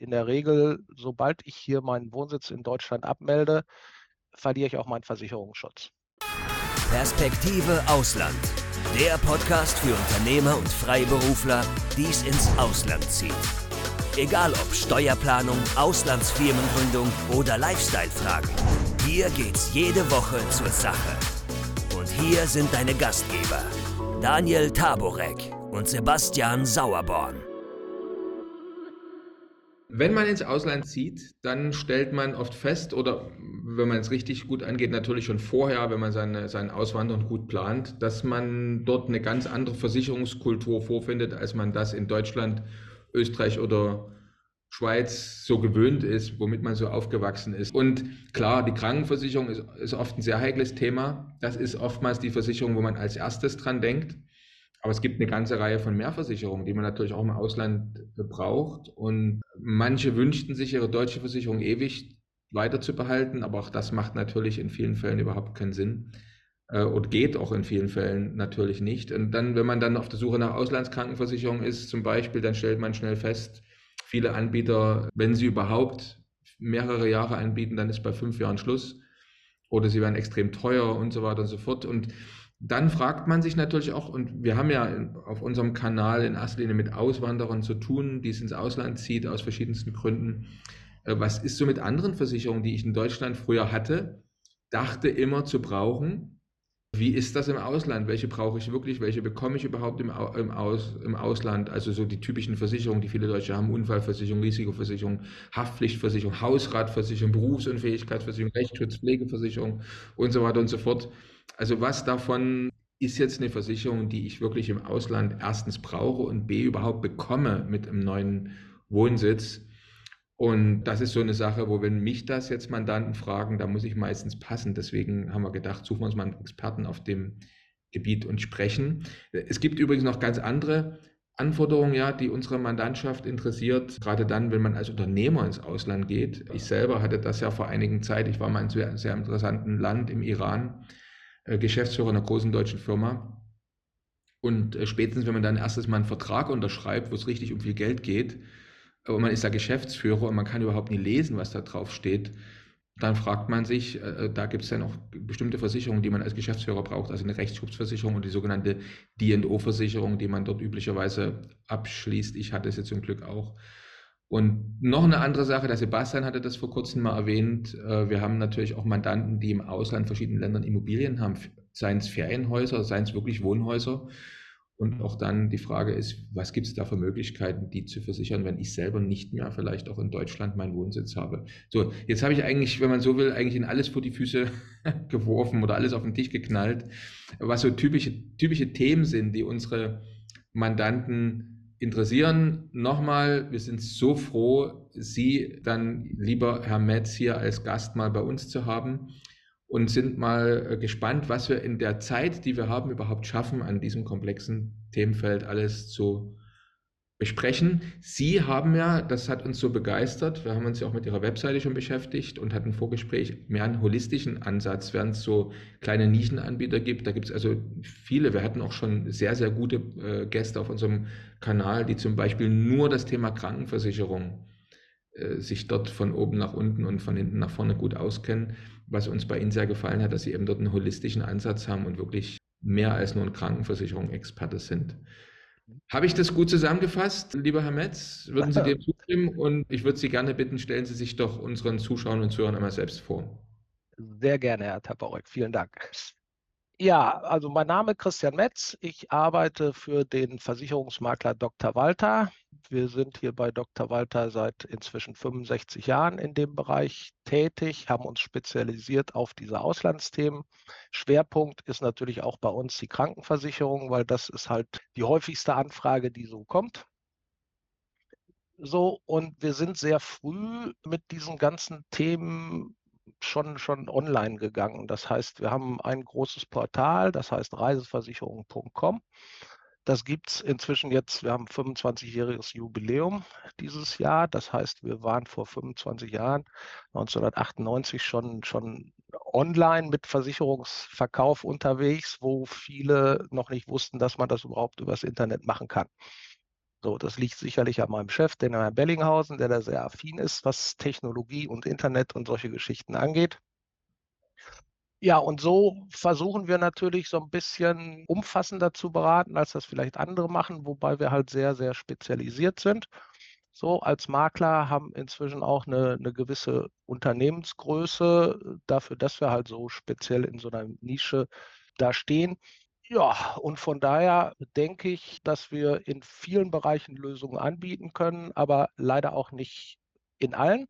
in der Regel, sobald ich hier meinen Wohnsitz in Deutschland abmelde, verliere ich auch meinen Versicherungsschutz. Perspektive Ausland. Der Podcast für Unternehmer und Freiberufler, die es ins Ausland zieht. Egal ob Steuerplanung, Auslandsfirmengründung oder Lifestyle-Fragen. Hier geht's jede Woche zur Sache. Und hier sind deine Gastgeber, Daniel Taborek und Sebastian Sauerborn. Wenn man ins Ausland zieht, dann stellt man oft fest, oder wenn man es richtig gut angeht, natürlich schon vorher, wenn man seine, sein Auswandern gut plant, dass man dort eine ganz andere Versicherungskultur vorfindet, als man das in Deutschland, Österreich oder Schweiz so gewöhnt ist, womit man so aufgewachsen ist. Und klar, die Krankenversicherung ist, ist oft ein sehr heikles Thema. Das ist oftmals die Versicherung, wo man als erstes dran denkt. Aber es gibt eine ganze Reihe von Mehrversicherungen, die man natürlich auch im Ausland braucht. Und manche wünschten sich ihre deutsche Versicherung ewig weiter zu behalten, aber auch das macht natürlich in vielen Fällen überhaupt keinen Sinn äh, und geht auch in vielen Fällen natürlich nicht. Und dann, wenn man dann auf der Suche nach Auslandskrankenversicherung ist, zum Beispiel, dann stellt man schnell fest, viele Anbieter, wenn sie überhaupt mehrere Jahre anbieten, dann ist bei fünf Jahren Schluss oder sie werden extrem teuer und so weiter und so fort. Und dann fragt man sich natürlich auch, und wir haben ja auf unserem Kanal in erster Linie mit Auswanderern zu tun, die es ins Ausland zieht aus verschiedensten Gründen. Äh, was ist so mit anderen Versicherungen, die ich in Deutschland früher hatte, dachte immer zu brauchen? Wie ist das im Ausland? Welche brauche ich wirklich? Welche bekomme ich überhaupt im, im, Aus, im Ausland? Also so die typischen Versicherungen, die viele Deutsche haben, Unfallversicherung, Risikoversicherung, Haftpflichtversicherung, Hausratversicherung, Berufsunfähigkeitsversicherung, Rechtschutz, Pflegeversicherung und so weiter und so fort. Also was davon ist jetzt eine Versicherung, die ich wirklich im Ausland erstens brauche und b überhaupt bekomme mit einem neuen Wohnsitz? Und das ist so eine Sache, wo wenn mich das jetzt Mandanten fragen, da muss ich meistens passen. Deswegen haben wir gedacht, suchen wir uns mal einen Experten auf dem Gebiet und sprechen. Es gibt übrigens noch ganz andere Anforderungen, ja, die unsere Mandantschaft interessiert, gerade dann, wenn man als Unternehmer ins Ausland geht. Ich selber hatte das ja vor einigen Zeit. Ich war mal in einem sehr interessanten Land im Iran, Geschäftsführer einer großen deutschen Firma. Und äh, spätestens, wenn man dann erstes Mal einen Vertrag unterschreibt, wo es richtig um viel Geld geht, aber man ist ja Geschäftsführer und man kann überhaupt nie lesen, was da drauf steht. Dann fragt man sich, äh, da gibt es ja noch bestimmte Versicherungen, die man als Geschäftsführer braucht, also eine Rechtsschutzversicherung und die sogenannte D&O-Versicherung, die man dort üblicherweise abschließt. Ich hatte es jetzt zum Glück auch. Und noch eine andere Sache, der Sebastian hatte das vor kurzem mal erwähnt. Äh, wir haben natürlich auch Mandanten, die im Ausland, verschiedenen Ländern Immobilien haben, seien es Ferienhäuser, seien es wirklich Wohnhäuser. Und auch dann die Frage ist, was gibt es da für Möglichkeiten, die zu versichern, wenn ich selber nicht mehr vielleicht auch in Deutschland meinen Wohnsitz habe. So, jetzt habe ich eigentlich, wenn man so will, eigentlich in alles vor die Füße geworfen oder alles auf den Tisch geknallt, was so typische, typische Themen sind, die unsere Mandanten interessieren. Nochmal, wir sind so froh, Sie dann, lieber Herr Metz, hier als Gast mal bei uns zu haben und sind mal äh, gespannt, was wir in der Zeit, die wir haben, überhaupt schaffen, an diesem komplexen Themenfeld alles zu besprechen. Sie haben ja, das hat uns so begeistert, wir haben uns ja auch mit Ihrer Webseite schon beschäftigt und hatten ein Vorgespräch mehr einen holistischen Ansatz, während es so kleine Nischenanbieter gibt. Da gibt es also viele, wir hatten auch schon sehr, sehr gute äh, Gäste auf unserem Kanal, die zum Beispiel nur das Thema Krankenversicherung äh, sich dort von oben nach unten und von hinten nach vorne gut auskennen was uns bei Ihnen sehr gefallen hat, dass Sie eben dort einen holistischen Ansatz haben und wirklich mehr als nur ein Krankenversicherung-Experte sind. Habe ich das gut zusammengefasst, lieber Herr Metz? Würden Sie dem zustimmen? Und ich würde Sie gerne bitten, stellen Sie sich doch unseren Zuschauern und Zuhörern einmal selbst vor. Sehr gerne, Herr Tabarek. Vielen Dank. Ja, also mein Name ist Christian Metz. Ich arbeite für den Versicherungsmakler Dr. Walter. Wir sind hier bei Dr. Walter seit inzwischen 65 Jahren in dem Bereich tätig, haben uns spezialisiert auf diese Auslandsthemen. Schwerpunkt ist natürlich auch bei uns die Krankenversicherung, weil das ist halt die häufigste Anfrage, die so kommt. So, und wir sind sehr früh mit diesen ganzen Themen schon, schon online gegangen. Das heißt, wir haben ein großes Portal, das heißt reiseversicherung.com. Das gibt es inzwischen jetzt, wir haben 25-jähriges Jubiläum dieses Jahr. Das heißt, wir waren vor 25 Jahren, 1998, schon, schon online mit Versicherungsverkauf unterwegs, wo viele noch nicht wussten, dass man das überhaupt übers Internet machen kann. So, das liegt sicherlich an meinem Chef, den Herrn Bellinghausen, der da sehr affin ist, was Technologie und Internet und solche Geschichten angeht. Ja, und so versuchen wir natürlich so ein bisschen umfassender zu beraten, als das vielleicht andere machen, wobei wir halt sehr, sehr spezialisiert sind. So, als Makler haben inzwischen auch eine, eine gewisse Unternehmensgröße dafür, dass wir halt so speziell in so einer Nische da stehen. Ja, und von daher denke ich, dass wir in vielen Bereichen Lösungen anbieten können, aber leider auch nicht in allen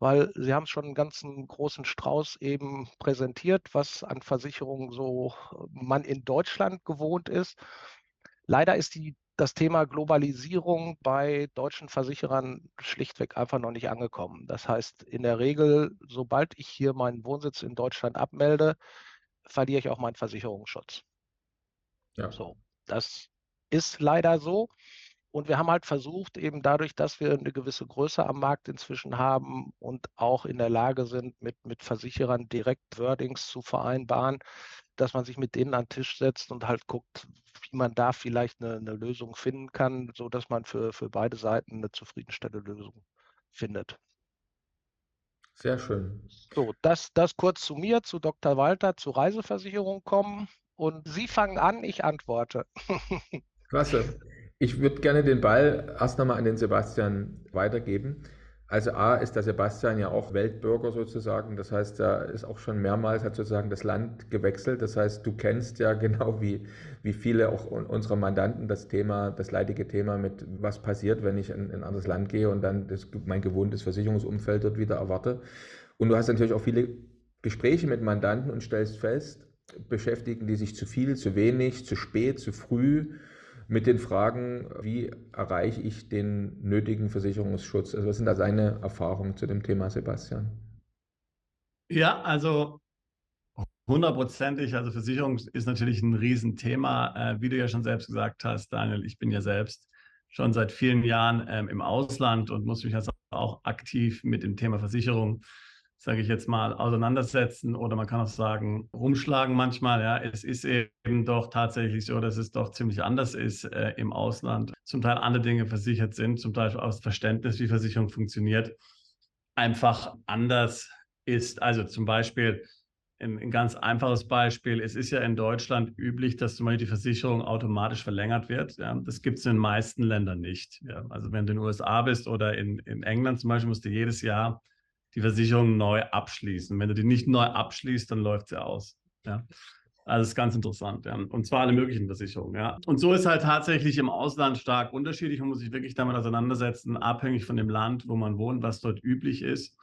weil Sie haben schon einen ganzen großen Strauß eben präsentiert, was an Versicherungen so äh, man in Deutschland gewohnt ist. Leider ist die, das Thema Globalisierung bei deutschen Versicherern schlichtweg einfach noch nicht angekommen. Das heißt, in der Regel, sobald ich hier meinen Wohnsitz in Deutschland abmelde, verliere ich auch meinen Versicherungsschutz. Ja. So, das ist leider so. Und wir haben halt versucht, eben dadurch, dass wir eine gewisse Größe am Markt inzwischen haben und auch in der Lage sind, mit, mit Versicherern direkt Wordings zu vereinbaren, dass man sich mit denen an den Tisch setzt und halt guckt, wie man da vielleicht eine, eine Lösung finden kann, sodass man für, für beide Seiten eine zufriedenstellende Lösung findet. Sehr schön. So, das, das kurz zu mir, zu Dr. Walter, zur Reiseversicherung kommen. Und Sie fangen an, ich antworte. Klasse. Ich würde gerne den Ball erst nochmal an den Sebastian weitergeben. Also A ist der Sebastian ja auch Weltbürger sozusagen. Das heißt, er ist auch schon mehrmals hat sozusagen das Land gewechselt. Das heißt, du kennst ja genau wie, wie viele auch unserer Mandanten das Thema, das leidige Thema mit, was passiert, wenn ich in, in ein anderes Land gehe und dann das, mein gewohntes Versicherungsumfeld dort wieder erwarte. Und du hast natürlich auch viele Gespräche mit Mandanten und stellst fest, beschäftigen die sich zu viel, zu wenig, zu spät, zu früh mit den Fragen, wie erreiche ich den nötigen Versicherungsschutz? Also was sind da seine Erfahrungen zu dem Thema, Sebastian? Ja, also hundertprozentig. Also Versicherung ist natürlich ein Riesenthema. Äh, wie du ja schon selbst gesagt hast, Daniel, ich bin ja selbst schon seit vielen Jahren ähm, im Ausland und muss mich also auch aktiv mit dem Thema Versicherung sage ich jetzt mal, auseinandersetzen oder man kann auch sagen, rumschlagen manchmal. Ja, es ist eben doch tatsächlich so, dass es doch ziemlich anders ist äh, im Ausland. Zum Teil andere Dinge versichert sind, zum Teil das Verständnis, wie Versicherung funktioniert, einfach anders ist. Also zum Beispiel ein, ein ganz einfaches Beispiel. Es ist ja in Deutschland üblich, dass zum Beispiel die Versicherung automatisch verlängert wird. Ja, das gibt es in den meisten Ländern nicht. Ja, also wenn du in den USA bist oder in, in England zum Beispiel, musst du jedes Jahr die Versicherung neu abschließen. Wenn du die nicht neu abschließt, dann läuft sie aus. Ja. Also ist ganz interessant, ja. Und zwar alle möglichen Versicherungen, ja. Und so ist halt tatsächlich im Ausland stark unterschiedlich. Man muss sich wirklich damit auseinandersetzen, abhängig von dem Land, wo man wohnt, was dort üblich ist.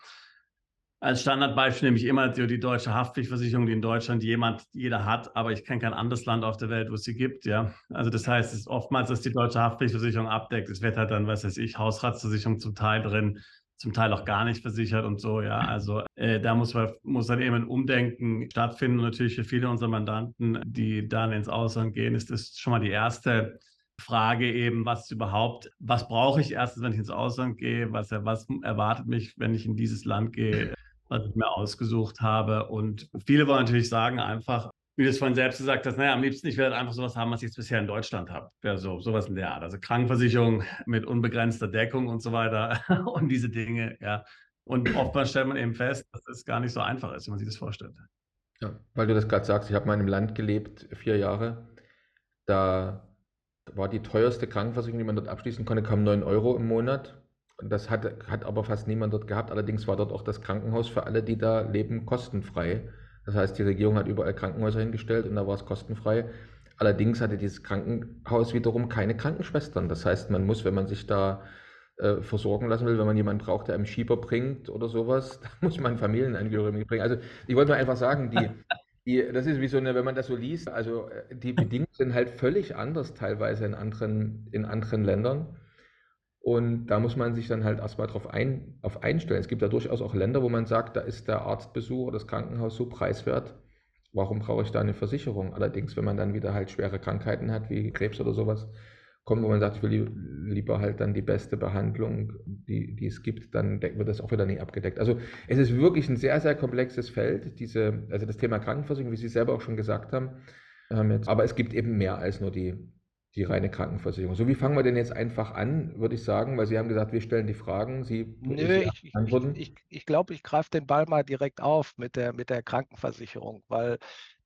Als Standardbeispiel nehme ich immer die deutsche Haftpflichtversicherung, die in Deutschland jemand, jeder hat, aber ich kenne kein anderes Land auf der Welt, wo es sie gibt, ja. Also das heißt, es ist oftmals, dass die deutsche Haftpflichtversicherung abdeckt. Es wird halt dann, was weiß ich, Hausratsversicherung zum Teil drin, zum Teil auch gar nicht versichert und so. Ja, also äh, da muss, man, muss dann eben ein Umdenken stattfinden. Und natürlich für viele unserer Mandanten, die dann ins Ausland gehen, ist das schon mal die erste Frage eben, was überhaupt, was brauche ich erstens, wenn ich ins Ausland gehe, was, was erwartet mich, wenn ich in dieses Land gehe, was ich mir ausgesucht habe. Und viele wollen natürlich sagen einfach, wie du es vorhin selbst gesagt hast, naja, am liebsten, ich werde einfach sowas haben, was ich jetzt bisher in Deutschland habe. Ja, so, sowas in der Art. Also Krankenversicherung mit unbegrenzter Deckung und so weiter und diese Dinge, ja. Und oftmals stellt man eben fest, dass es gar nicht so einfach ist, wie man sich das vorstellt. Ja, weil du das gerade sagst, ich habe in meinem Land gelebt, vier Jahre. Da war die teuerste Krankenversicherung, die man dort abschließen konnte, kam 9 Euro im Monat. Das hat, hat aber fast niemand dort gehabt. Allerdings war dort auch das Krankenhaus für alle, die da leben, kostenfrei. Das heißt, die Regierung hat überall Krankenhäuser hingestellt und da war es kostenfrei. Allerdings hatte dieses Krankenhaus wiederum keine Krankenschwestern. Das heißt, man muss, wenn man sich da äh, versorgen lassen will, wenn man jemanden braucht, der einem Schieber bringt oder sowas, dann muss man Familienangehörige mitbringen. Also ich wollte nur einfach sagen, die, die, das ist wie so eine, wenn man das so liest, also äh, die Bedingungen sind halt völlig anders teilweise in anderen, in anderen Ländern. Und da muss man sich dann halt erstmal drauf ein, auf einstellen. Es gibt ja durchaus auch Länder, wo man sagt, da ist der Arztbesuch oder das Krankenhaus so preiswert. Warum brauche ich da eine Versicherung? Allerdings, wenn man dann wieder halt schwere Krankheiten hat, wie Krebs oder sowas, kommt, wo man sagt, ich will lieber halt dann die beste Behandlung, die, die es gibt, dann wird das auch wieder nicht abgedeckt. Also es ist wirklich ein sehr, sehr komplexes Feld, diese, also das Thema Krankenversicherung, wie Sie selber auch schon gesagt haben. Ähm, aber es gibt eben mehr als nur die die reine Krankenversicherung. So, wie fangen wir denn jetzt einfach an, würde ich sagen, weil Sie haben gesagt, wir stellen die Fragen, Sie, Nö, Sie ich, antworten. Ich, ich, ich glaube, ich greife den Ball mal direkt auf mit der, mit der Krankenversicherung, weil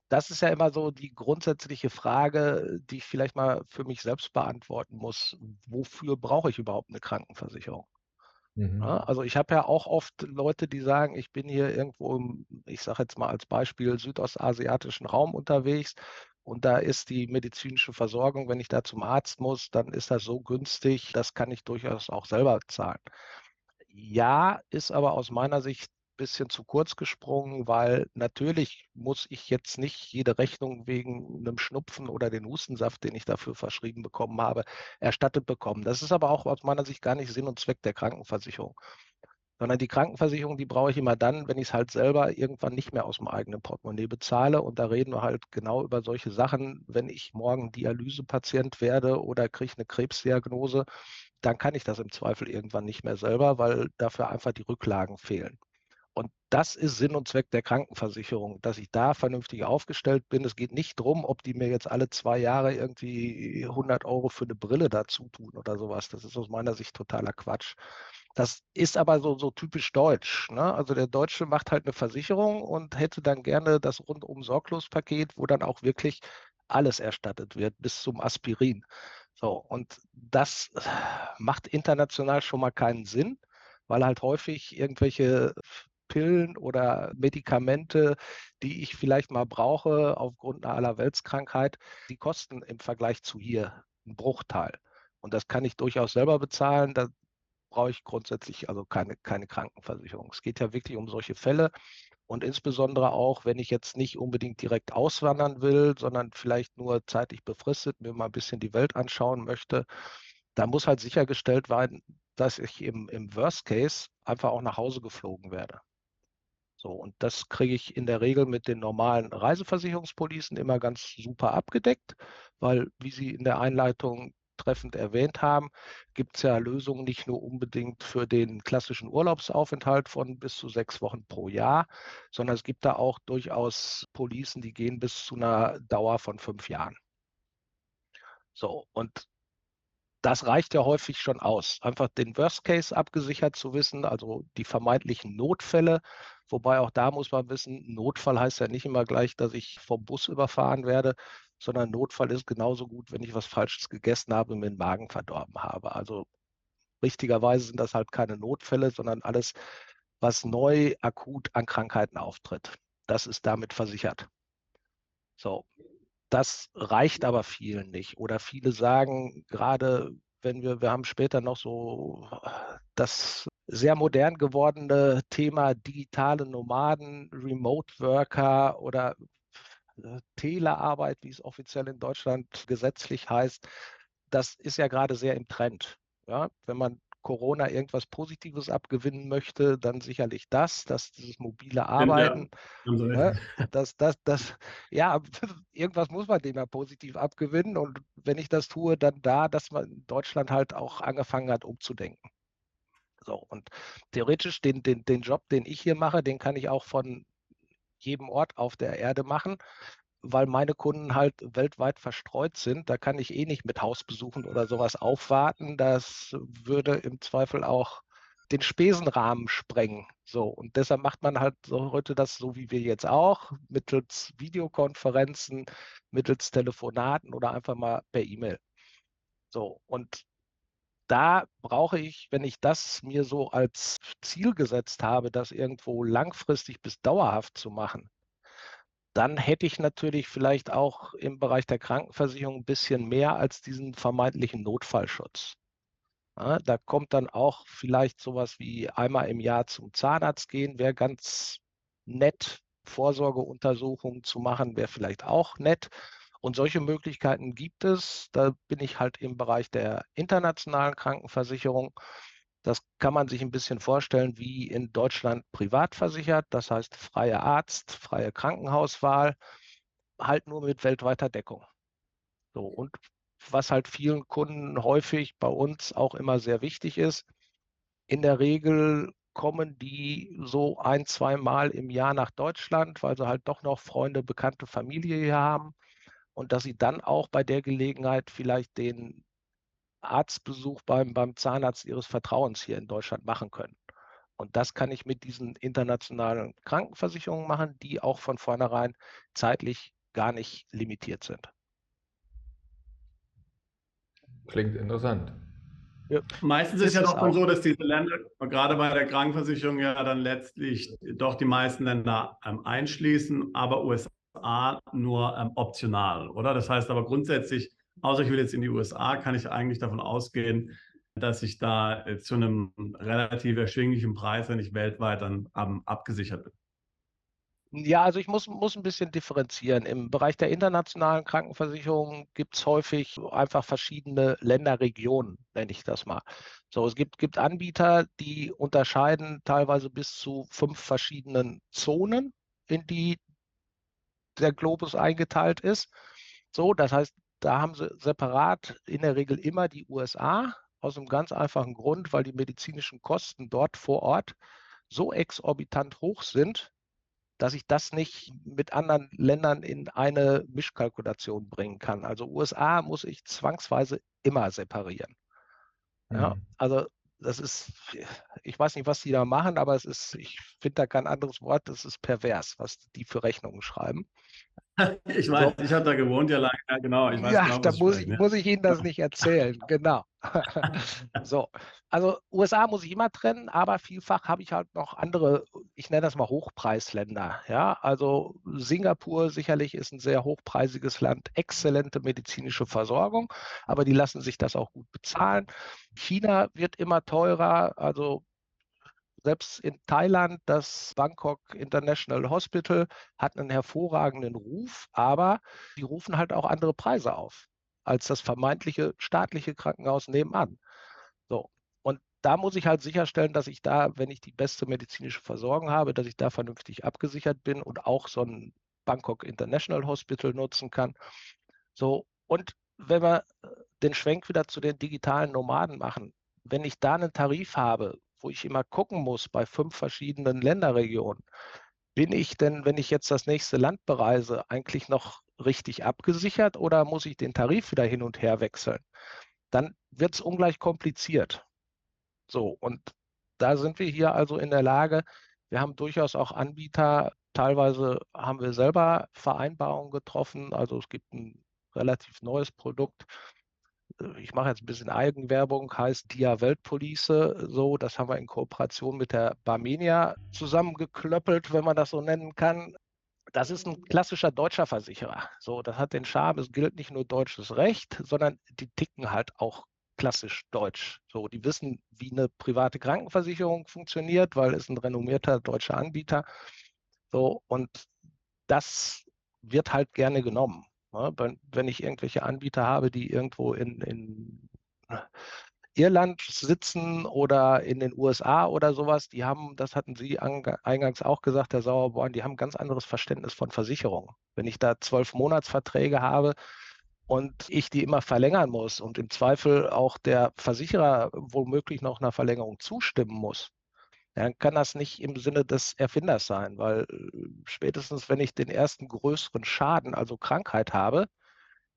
das ist ja immer so die grundsätzliche Frage, die ich vielleicht mal für mich selbst beantworten muss. Wofür brauche ich überhaupt eine Krankenversicherung? Mhm. Ja, also ich habe ja auch oft Leute, die sagen, ich bin hier irgendwo im, ich sage jetzt mal als Beispiel, südostasiatischen Raum unterwegs und da ist die medizinische Versorgung, wenn ich da zum Arzt muss, dann ist das so günstig, das kann ich durchaus auch selber zahlen. Ja, ist aber aus meiner Sicht ein bisschen zu kurz gesprungen, weil natürlich muss ich jetzt nicht jede Rechnung wegen einem Schnupfen oder den Hustensaft, den ich dafür verschrieben bekommen habe, erstattet bekommen. Das ist aber auch aus meiner Sicht gar nicht Sinn und Zweck der Krankenversicherung sondern die Krankenversicherung, die brauche ich immer dann, wenn ich es halt selber irgendwann nicht mehr aus dem eigenen Portemonnaie bezahle. Und da reden wir halt genau über solche Sachen. Wenn ich morgen Dialysepatient werde oder kriege eine Krebsdiagnose, dann kann ich das im Zweifel irgendwann nicht mehr selber, weil dafür einfach die Rücklagen fehlen. Und das ist Sinn und Zweck der Krankenversicherung, dass ich da vernünftig aufgestellt bin. Es geht nicht darum, ob die mir jetzt alle zwei Jahre irgendwie 100 Euro für eine Brille dazu tun oder sowas. Das ist aus meiner Sicht totaler Quatsch. Das ist aber so, so typisch deutsch. Ne? Also der Deutsche macht halt eine Versicherung und hätte dann gerne das rundum Sorglospaket, wo dann auch wirklich alles erstattet wird, bis zum Aspirin. So, und das macht international schon mal keinen Sinn, weil halt häufig irgendwelche Pillen oder Medikamente, die ich vielleicht mal brauche aufgrund einer Allerweltskrankheit, die kosten im Vergleich zu hier einen Bruchteil. Und das kann ich durchaus selber bezahlen. Da brauche ich grundsätzlich also keine, keine Krankenversicherung. Es geht ja wirklich um solche Fälle. Und insbesondere auch, wenn ich jetzt nicht unbedingt direkt auswandern will, sondern vielleicht nur zeitlich befristet mir mal ein bisschen die Welt anschauen möchte, da muss halt sichergestellt werden, dass ich im, im Worst Case einfach auch nach Hause geflogen werde. So, und das kriege ich in der Regel mit den normalen Reiseversicherungspolicen immer ganz super abgedeckt, weil, wie Sie in der Einleitung treffend erwähnt haben, gibt es ja Lösungen nicht nur unbedingt für den klassischen Urlaubsaufenthalt von bis zu sechs Wochen pro Jahr, sondern es gibt da auch durchaus Policen, die gehen bis zu einer Dauer von fünf Jahren. So, und das reicht ja häufig schon aus, einfach den Worst Case abgesichert zu wissen, also die vermeintlichen Notfälle. Wobei auch da muss man wissen, Notfall heißt ja nicht immer gleich, dass ich vom Bus überfahren werde, sondern Notfall ist genauso gut, wenn ich was Falsches gegessen habe und mir den Magen verdorben habe. Also richtigerweise sind das halt keine Notfälle, sondern alles, was neu akut an Krankheiten auftritt. Das ist damit versichert. So, das reicht aber vielen nicht. Oder viele sagen, gerade wenn wir, wir haben später noch so das sehr modern gewordene Thema digitale Nomaden, Remote Worker oder äh, Telearbeit, wie es offiziell in Deutschland gesetzlich heißt. Das ist ja gerade sehr im Trend. Ja, wenn man Corona irgendwas Positives abgewinnen möchte, dann sicherlich das, dass dieses mobile Arbeiten, ja, ne, das, das, das, ja, irgendwas muss man dem ja positiv abgewinnen. Und wenn ich das tue, dann da, dass man in Deutschland halt auch angefangen hat, umzudenken. So, und theoretisch den, den, den Job, den ich hier mache, den kann ich auch von jedem Ort auf der Erde machen weil meine Kunden halt weltweit verstreut sind. Da kann ich eh nicht mit Hausbesuchen oder sowas aufwarten. Das würde im Zweifel auch den Spesenrahmen sprengen. So, und deshalb macht man halt so heute das so wie wir jetzt auch, mittels Videokonferenzen, mittels Telefonaten oder einfach mal per E-Mail. So, und da brauche ich, wenn ich das mir so als Ziel gesetzt habe, das irgendwo langfristig bis dauerhaft zu machen, dann hätte ich natürlich vielleicht auch im Bereich der Krankenversicherung ein bisschen mehr als diesen vermeintlichen Notfallschutz. Ja, da kommt dann auch vielleicht sowas wie einmal im Jahr zum Zahnarzt gehen, wäre ganz nett. Vorsorgeuntersuchungen zu machen, wäre vielleicht auch nett. Und solche Möglichkeiten gibt es. Da bin ich halt im Bereich der internationalen Krankenversicherung. Das kann man sich ein bisschen vorstellen wie in Deutschland privat versichert, das heißt freie Arzt, freie Krankenhauswahl, halt nur mit weltweiter Deckung. So, und was halt vielen Kunden häufig bei uns auch immer sehr wichtig ist, in der Regel kommen die so ein, zwei Mal im Jahr nach Deutschland, weil sie halt doch noch Freunde, bekannte Familie hier haben und dass sie dann auch bei der Gelegenheit vielleicht den Arztbesuch beim, beim Zahnarzt ihres Vertrauens hier in Deutschland machen können. Und das kann ich mit diesen internationalen Krankenversicherungen machen, die auch von vornherein zeitlich gar nicht limitiert sind. Klingt interessant. Ja, Meistens ist, ist ja doch schon so, dass diese Länder, gerade bei der Krankenversicherung ja dann letztlich doch die meisten Länder ähm, einschließen, aber USA nur ähm, optional, oder? Das heißt aber grundsätzlich, außer ich will jetzt in die USA, kann ich eigentlich davon ausgehen, dass ich da äh, zu einem relativ erschwinglichen Preis, wenn ich weltweit dann ähm, abgesichert bin. Ja, also ich muss, muss ein bisschen differenzieren. Im Bereich der internationalen Krankenversicherung gibt es häufig einfach verschiedene Länderregionen, nenne ich das mal. So, es gibt, gibt Anbieter, die unterscheiden teilweise bis zu fünf verschiedenen Zonen, in die der Globus eingeteilt ist. So, das heißt, da haben sie separat in der Regel immer die USA, aus einem ganz einfachen Grund, weil die medizinischen Kosten dort vor Ort so exorbitant hoch sind, dass ich das nicht mit anderen Ländern in eine Mischkalkulation bringen kann. Also USA muss ich zwangsweise immer separieren. Ja, mhm. also das ist, ich weiß nicht, was die da machen, aber es ist, ich finde da kein anderes Wort, das ist pervers, was die für Rechnungen schreiben. Ich weiß, so. ich habe da gewohnt ja lange, ja, genau. Ich weiß ja, genau, da muss ich, ja. muss ich Ihnen das nicht erzählen, genau. so, also USA muss ich immer trennen, aber vielfach habe ich halt noch andere, ich nenne das mal Hochpreisländer. Ja, also Singapur sicherlich ist ein sehr hochpreisiges Land, exzellente medizinische Versorgung, aber die lassen sich das auch gut bezahlen. China wird immer teurer, also selbst in Thailand, das Bangkok International Hospital hat einen hervorragenden Ruf, aber die rufen halt auch andere Preise auf als das vermeintliche staatliche Krankenhaus nebenan. So. Und da muss ich halt sicherstellen, dass ich da, wenn ich die beste medizinische Versorgung habe, dass ich da vernünftig abgesichert bin und auch so ein Bangkok International Hospital nutzen kann. So. Und wenn wir den Schwenk wieder zu den digitalen Nomaden machen, wenn ich da einen Tarif habe, wo ich immer gucken muss bei fünf verschiedenen Länderregionen, bin ich denn, wenn ich jetzt das nächste Land bereise, eigentlich noch richtig abgesichert oder muss ich den Tarif wieder hin und her wechseln? Dann wird es ungleich kompliziert. So, und da sind wir hier also in der Lage, wir haben durchaus auch Anbieter, teilweise haben wir selber Vereinbarungen getroffen, also es gibt ein relativ neues Produkt, ich mache jetzt ein bisschen Eigenwerbung, heißt Dia Weltpolice. So, das haben wir in Kooperation mit der Barmenia zusammengeklöppelt, wenn man das so nennen kann. Das ist ein klassischer deutscher Versicherer. So, das hat den Charme, es gilt nicht nur deutsches Recht, sondern die ticken halt auch klassisch deutsch. So, die wissen, wie eine private Krankenversicherung funktioniert, weil es ein renommierter deutscher Anbieter. So, und das wird halt gerne genommen. Ne? Wenn, wenn ich irgendwelche Anbieter habe, die irgendwo in, in Irland sitzen oder in den USA oder sowas, die haben, das hatten Sie eingangs auch gesagt, Herr Sauerborn, die haben ein ganz anderes Verständnis von Versicherungen. Wenn ich da zwölf Monatsverträge habe und ich die immer verlängern muss und im Zweifel auch der Versicherer womöglich noch einer Verlängerung zustimmen muss, dann kann das nicht im Sinne des Erfinders sein, weil äh, spätestens, wenn ich den ersten größeren Schaden, also Krankheit habe,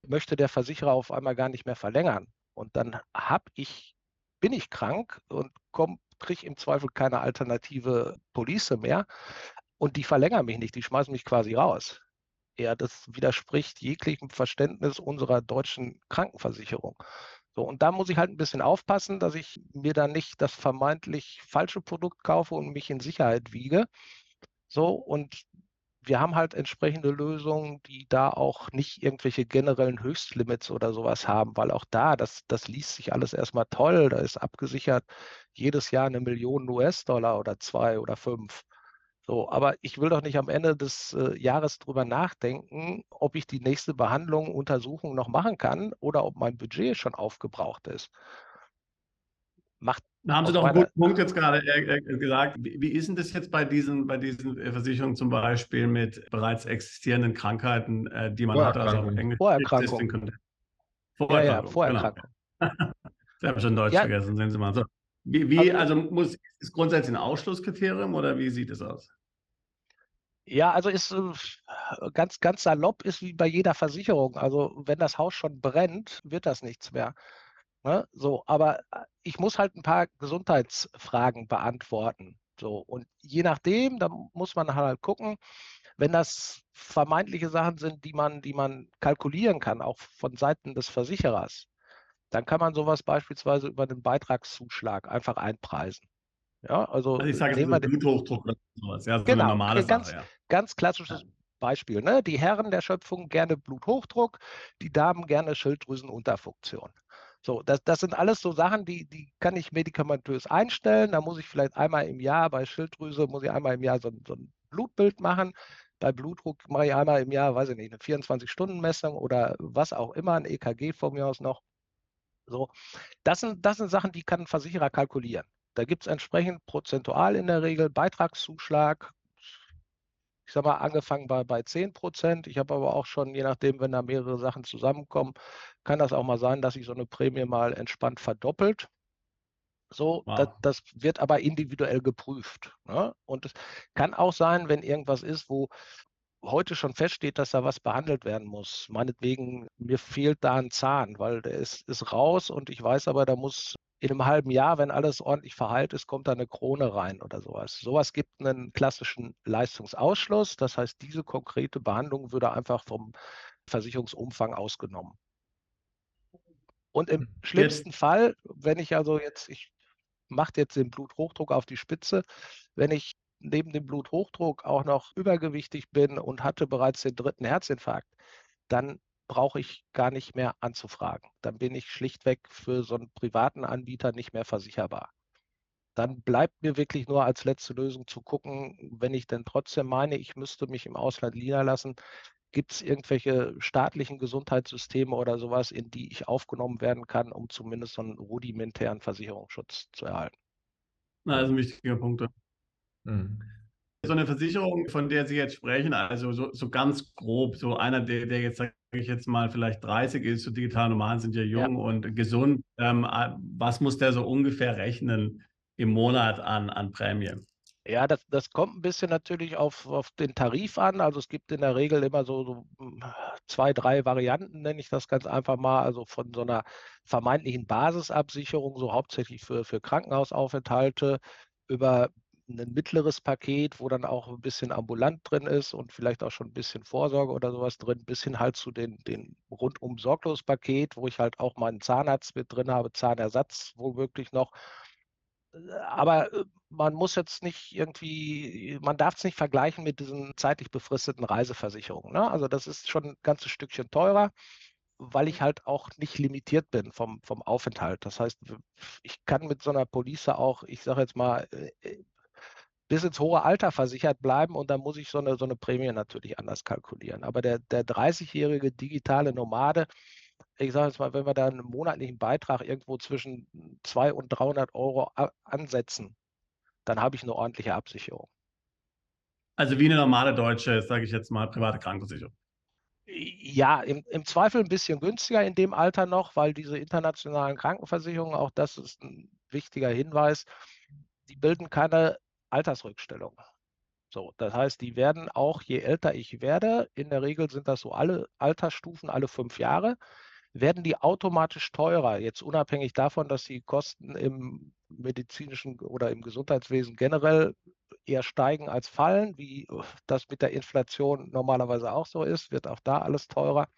möchte der Versicherer auf einmal gar nicht mehr verlängern. Und dann habe ich, bin ich krank und kriege im Zweifel keine alternative Police mehr und die verlängern mich nicht, die schmeißen mich quasi raus. Ja, das widerspricht jeglichem Verständnis unserer deutschen Krankenversicherung. So, und da muss ich halt ein bisschen aufpassen, dass ich mir da nicht das vermeintlich falsche Produkt kaufe und mich in Sicherheit wiege. So, und wir haben halt entsprechende Lösungen, die da auch nicht irgendwelche generellen Höchstlimits oder sowas haben, weil auch da, das, das liest sich alles erstmal toll, da ist abgesichert jedes Jahr eine Million US-Dollar oder zwei oder fünf. So, aber ich will doch nicht am Ende des äh, Jahres drüber nachdenken, ob ich die nächste Behandlung, Untersuchung noch machen kann oder ob mein Budget schon aufgebraucht ist. Macht da haben Sie doch einen guten Punkt jetzt gerade äh, äh, gesagt. Wie, wie, ist denn das jetzt bei diesen, bei diesen äh, Versicherungen zum Beispiel mit bereits existierenden Krankheiten, äh, die man hat? Also Englisch Vorerkrankung. Vorerkrankung. Ja, ja, Vorerkrankung. Genau. Sie haben schon Deutsch ja. vergessen, sehen Sie mal. So. Wie, wie also, also, muss ist grundsätzlich ein Ausschlusskriterium oder wie sieht es aus? Ja, also ist äh, ganz, ganz salopp ist wie bei jeder Versicherung. Also wenn das Haus schon brennt, wird das nichts mehr. Ne? So, aber äh, ich muss halt ein paar Gesundheitsfragen beantworten. So, und je nachdem, da muss man halt gucken, wenn das vermeintliche Sachen sind, die man, die man kalkulieren kann, auch von Seiten des Versicherers, dann kann man sowas beispielsweise über den Beitragszuschlag einfach einpreisen. Ja, also, also ich sage jetzt Bluthochdruck oder sowas. Ja, so genau, eine normale ganz, Sache, ja. ganz klassisches ja. Beispiel. Ne? Die Herren der Schöpfung gerne Bluthochdruck, die Damen gerne Schilddrüsenunterfunktion. So, das, das sind alles so Sachen, die, die kann ich medikamentös einstellen. Da muss ich vielleicht einmal im Jahr bei Schilddrüse, muss ich einmal im Jahr so, so ein Blutbild machen. Bei Blutdruck mache ich einmal im Jahr, weiß ich nicht, eine 24-Stunden-Messung oder was auch immer, ein EKG von mir aus noch. So, das sind, das sind Sachen, die kann ein Versicherer kalkulieren. Da gibt es entsprechend prozentual in der Regel Beitragszuschlag. Ich sage mal, angefangen bei, bei 10 Prozent. Ich habe aber auch schon, je nachdem, wenn da mehrere Sachen zusammenkommen, kann das auch mal sein, dass sich so eine Prämie mal entspannt verdoppelt. So, wow. das, das, wird aber individuell geprüft. Ne? Und es kann auch sein, wenn irgendwas ist, wo heute schon feststeht, dass da was behandelt werden muss. Meinetwegen, mir fehlt da ein Zahn, weil der ist, ist raus und ich weiß aber, da muss in einem halben Jahr, wenn alles ordentlich verheilt ist, kommt da eine Krone rein oder sowas. Sowas gibt einen klassischen Leistungsausschluss. Das heißt, diese konkrete Behandlung würde einfach vom Versicherungsumfang ausgenommen. Und im hm, schlimmsten jetzt. Fall, wenn ich also jetzt, ich mache jetzt den Bluthochdruck auf die Spitze, wenn ich neben dem Bluthochdruck auch noch übergewichtig bin und hatte bereits den dritten Herzinfarkt, dann brauche ich gar nicht mehr anzufragen. Dann bin ich schlichtweg für so einen privaten Anbieter nicht mehr versicherbar. Dann bleibt mir wirklich nur als letzte Lösung zu gucken, wenn ich denn trotzdem meine, ich müsste mich im Ausland niederlassen, gibt es irgendwelche staatlichen Gesundheitssysteme oder sowas, in die ich aufgenommen werden kann, um zumindest so einen rudimentären Versicherungsschutz zu erhalten. Na, also wichtiger Punkt. Mhm. So eine Versicherung, von der Sie jetzt sprechen, also so, so ganz grob, so einer, der, der jetzt, sage ich jetzt mal, vielleicht 30 ist, so digitale Nomaden sind ja jung ja. und gesund. Ähm, was muss der so ungefähr rechnen im Monat an, an Prämie? Ja, das, das kommt ein bisschen natürlich auf, auf den Tarif an. Also es gibt in der Regel immer so, so hm, zwei, drei Varianten, nenne ich das ganz einfach mal. Also von so einer vermeintlichen Basisabsicherung, so hauptsächlich für, für Krankenhausaufenthalte, über ein mittleres Paket, wo dann auch ein bisschen ambulant drin ist und vielleicht auch schon ein bisschen Vorsorge oder sowas drin, bis hin halt zu den, den rundum sorglos Paket, wo ich halt auch meinen Zahnarzt mit drin habe, Zahnersatz womöglich noch. Aber äh, man muss jetzt nicht irgendwie, man darf es nicht vergleichen mit diesen zeitlich befristeten Reiseversicherungen. Ne? Also das ist schon ein ganzes Stückchen teurer weil ich halt auch nicht limitiert bin vom, vom Aufenthalt. Das heißt, ich kann mit so einer Police auch, ich sage jetzt mal, äh, äh, bis ins hohe Alter versichert bleiben und dann muss ich so eine, so eine Prämie natürlich anders kalkulieren. Aber der, der 30-jährige digitale Nomade, ich sage jetzt mal, wenn wir da einen monatlichen Beitrag irgendwo zwischen 200 und 300 Euro ansetzen, dann habe ich eine ordentliche Absicherung. Also wie eine normale deutsche, sage ich jetzt mal, private Krankenversicherung. Ja, im, im, Zweifel ein bisschen günstiger in dem Alter noch, weil diese internationalen Krankenversicherungen, auch das ist ein wichtiger Hinweis, die bilden keine Altersrückstellung. So, das heißt, die werden auch, je älter ich werde, in der Regel sind das so alle Altersstufen, alle fünf Jahre, werden die automatisch teurer. Jetzt unabhängig davon, dass die Kosten im medizinischen oder im Gesundheitswesen generell eher steigen als fallen, wie das mit der Inflation normalerweise auch so ist, wird auch da alles teurer.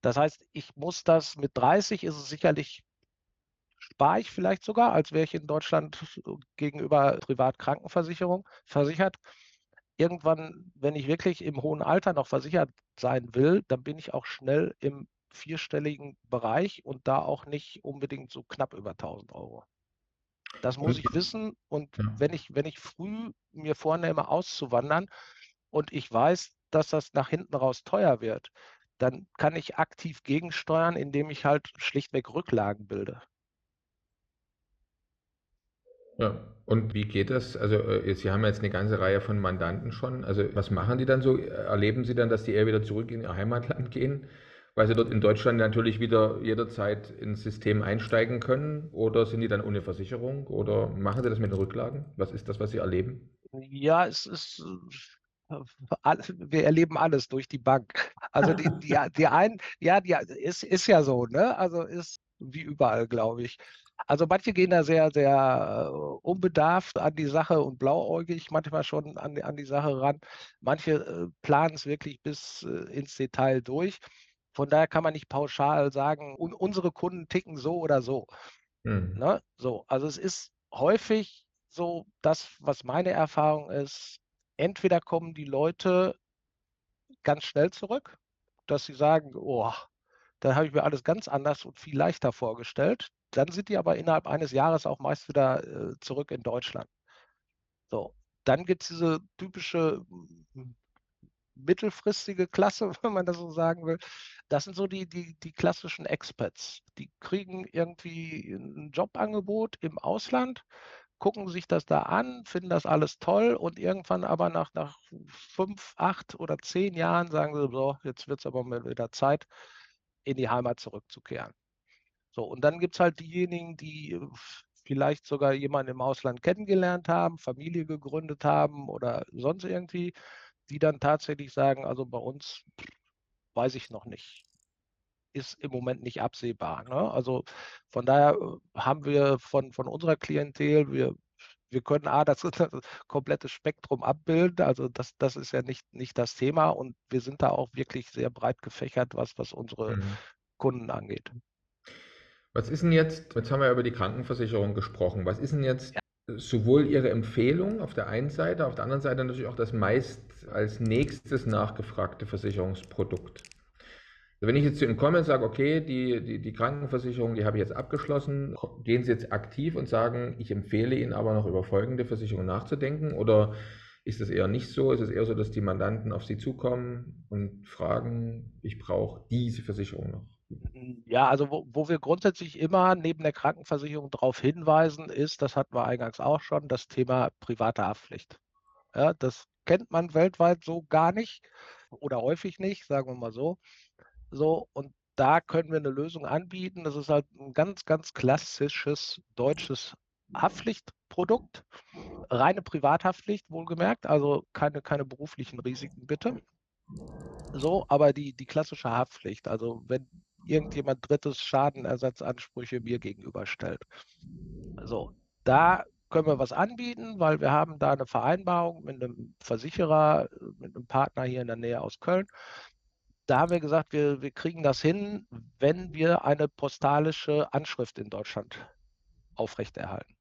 Das heißt, ich muss das mit 30 ist es sicherlich spare ich vielleicht sogar, als wäre ich in Deutschland gegenüber Privatkrankenversicherung versichert. Irgendwann, wenn ich wirklich im hohen Alter noch versichert sein will, dann bin ich auch schnell im vierstelligen Bereich und da auch nicht unbedingt so knapp über 1000 Euro. Das muss ich wissen. Und ja. wenn ich, wenn ich früh mir vornehme, auszuwandern und ich weiß, dass das nach hinten raus teuer wird, dann kann ich aktiv gegensteuern, indem ich halt schlichtweg Rücklagen bilde. Ja, und wie geht das? Also, äh, Sie haben jetzt eine ganze Reihe von Mandanten schon. Also, was machen die dann so? Erleben Sie dann, dass die eher wieder zurück in ihr Heimatland gehen, weil sie dort in Deutschland natürlich wieder jederzeit ins System einsteigen können? Oder sind die dann ohne Versicherung? Oder machen Sie das mit den Rücklagen? Was ist das, was Sie erleben? Ja, es ist wir erleben alles durch die Bank. Also die, die, die einen, ja, die ist, ist ja so, ne? Also ist wie überall, glaube ich. Also manche gehen da sehr, sehr äh, unbedarft an die Sache und blauäugig manchmal schon an, an die Sache ran. Manche äh, planen es wirklich bis äh, ins Detail durch. Von daher kann man nicht pauschal sagen, un unsere Kunden ticken so oder so. Mhm. Ne? So, also es ist häufig so, das, was meine Erfahrung ist, entweder kommen die Leute ganz schnell zurück, dass sie sagen, oh, da habe ich mir alles ganz anders und viel leichter vorgestellt. Dann sind die aber innerhalb eines Jahres auch meist wieder äh, zurück in Deutschland. So, dann gibt es diese typische mittelfristige Klasse, wenn man das so sagen will. Das sind so die, die, die klassischen Expats. Die kriegen irgendwie ein Jobangebot im Ausland, gucken sich das da an, finden das alles toll und irgendwann aber nach, nach fünf, acht oder zehn Jahren sagen sie so, jetzt wird es aber mal wieder Zeit, in die Heimat zurückzukehren. So, und dann gibt es halt diejenigen, die vielleicht sogar jemanden im Ausland kennengelernt haben, Familie gegründet haben oder sonst irgendwie, die dann tatsächlich sagen, also bei uns weiß ich noch nicht. Ist im Moment nicht absehbar. Ne? Also von daher äh, haben wir von, von unserer Klientel, wir, wir können A, das, das komplette Spektrum abbilden. Also das, das ist ja nicht, nicht das Thema und wir sind da auch wirklich sehr breit gefächert, was, was unsere mhm. Kunden angeht. Was ist denn jetzt, jetzt haben wir über die Krankenversicherung gesprochen, was ist denn jetzt ja. sowohl Ihre Empfehlung auf der einen Seite, auf der anderen Seite natürlich auch das meist als nächstes nachgefragte Versicherungsprodukt? Wenn ich jetzt zu Ihnen komme und sage, okay, die, die, die Krankenversicherung, die habe ich jetzt abgeschlossen, gehen Sie jetzt aktiv und sagen, ich empfehle Ihnen aber noch über folgende Versicherung nachzudenken? Oder ist das eher nicht so? Ist es eher so, dass die Mandanten auf Sie zukommen und fragen, ich brauche diese Versicherung noch? Ja, also wo, wo, wir grundsätzlich immer neben der Krankenversicherung darauf hinweisen, ist, das hatten wir eingangs auch schon, das Thema private Haftpflicht. Ja, das kennt man weltweit so gar nicht oder häufig nicht, sagen wir mal so. So, und da können wir eine Lösung anbieten. Das ist halt ein ganz, ganz klassisches deutsches Haftpflichtprodukt. Reine Privathaftpflicht, wohlgemerkt, also keine, keine beruflichen Risiken bitte. So, aber die, die klassische Haftpflicht, also wenn irgendjemand drittes Schadenersatzansprüche mir gegenüberstellt. So, da können wir was anbieten, weil wir haben da eine Vereinbarung mit einem Versicherer, mit einem Partner hier in der Nähe aus Köln. Da haben wir gesagt, wir, wir kriegen das hin, wenn wir eine postalische Anschrift in Deutschland aufrechterhalten.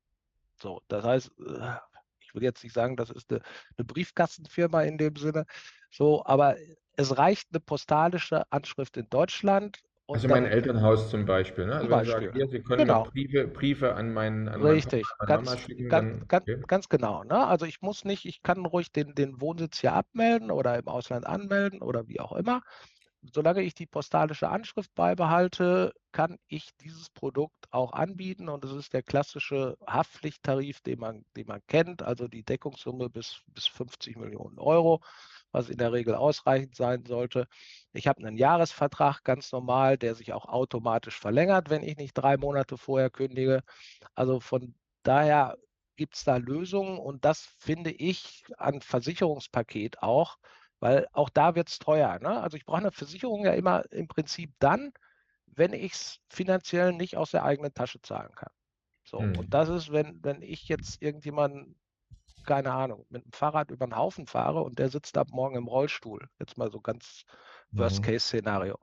So, das heißt, äh, ich will jetzt nicht sagen, das ist eine, eine Briefkastenfirma in dem Sinne, so, aber es reicht eine postalische Anschrift in Deutschland und also mein Elternhaus zum Beispiel. Ne? Also wenn Beispiel. Sagen, hier, Sie können genau. Briefe, Briefe, an meinen an Richtig, Papa, ganz, schicken. Ganz, dann, okay. ganz, genau. Ne? Also ich muss nicht, ich kann ruhig den, den Wohnsitz hier abmelden oder im Ausland anmelden oder wie auch immer. Solange ich die postalische Anschrift beibehalte, kann ich dieses Produkt auch anbieten und es ist der klassische Haftpflichttarif, den man, den man kennt, also die Deckungssumme bis, bis 50 Millionen Euro was in der Regel ausreichend sein sollte. Ich habe einen Jahresvertrag ganz normal, der sich auch automatisch verlängert, wenn ich nicht drei Monate vorher kündige. Also von daher gibt es da Lösungen und das finde ich an Versicherungspaket auch, weil auch da wird es teuer. Ne? Also ich brauche eine Versicherung ja immer im Prinzip dann, wenn ich es finanziell nicht aus der eigenen Tasche zahlen kann. So, hm. und das ist, wenn, wenn ich jetzt irgendjemanden keine Ahnung, mit dem Fahrrad über den Haufen fahre und der sitzt ab morgen im Rollstuhl, jetzt mal so ganz mhm. Worst-Case-Szenario,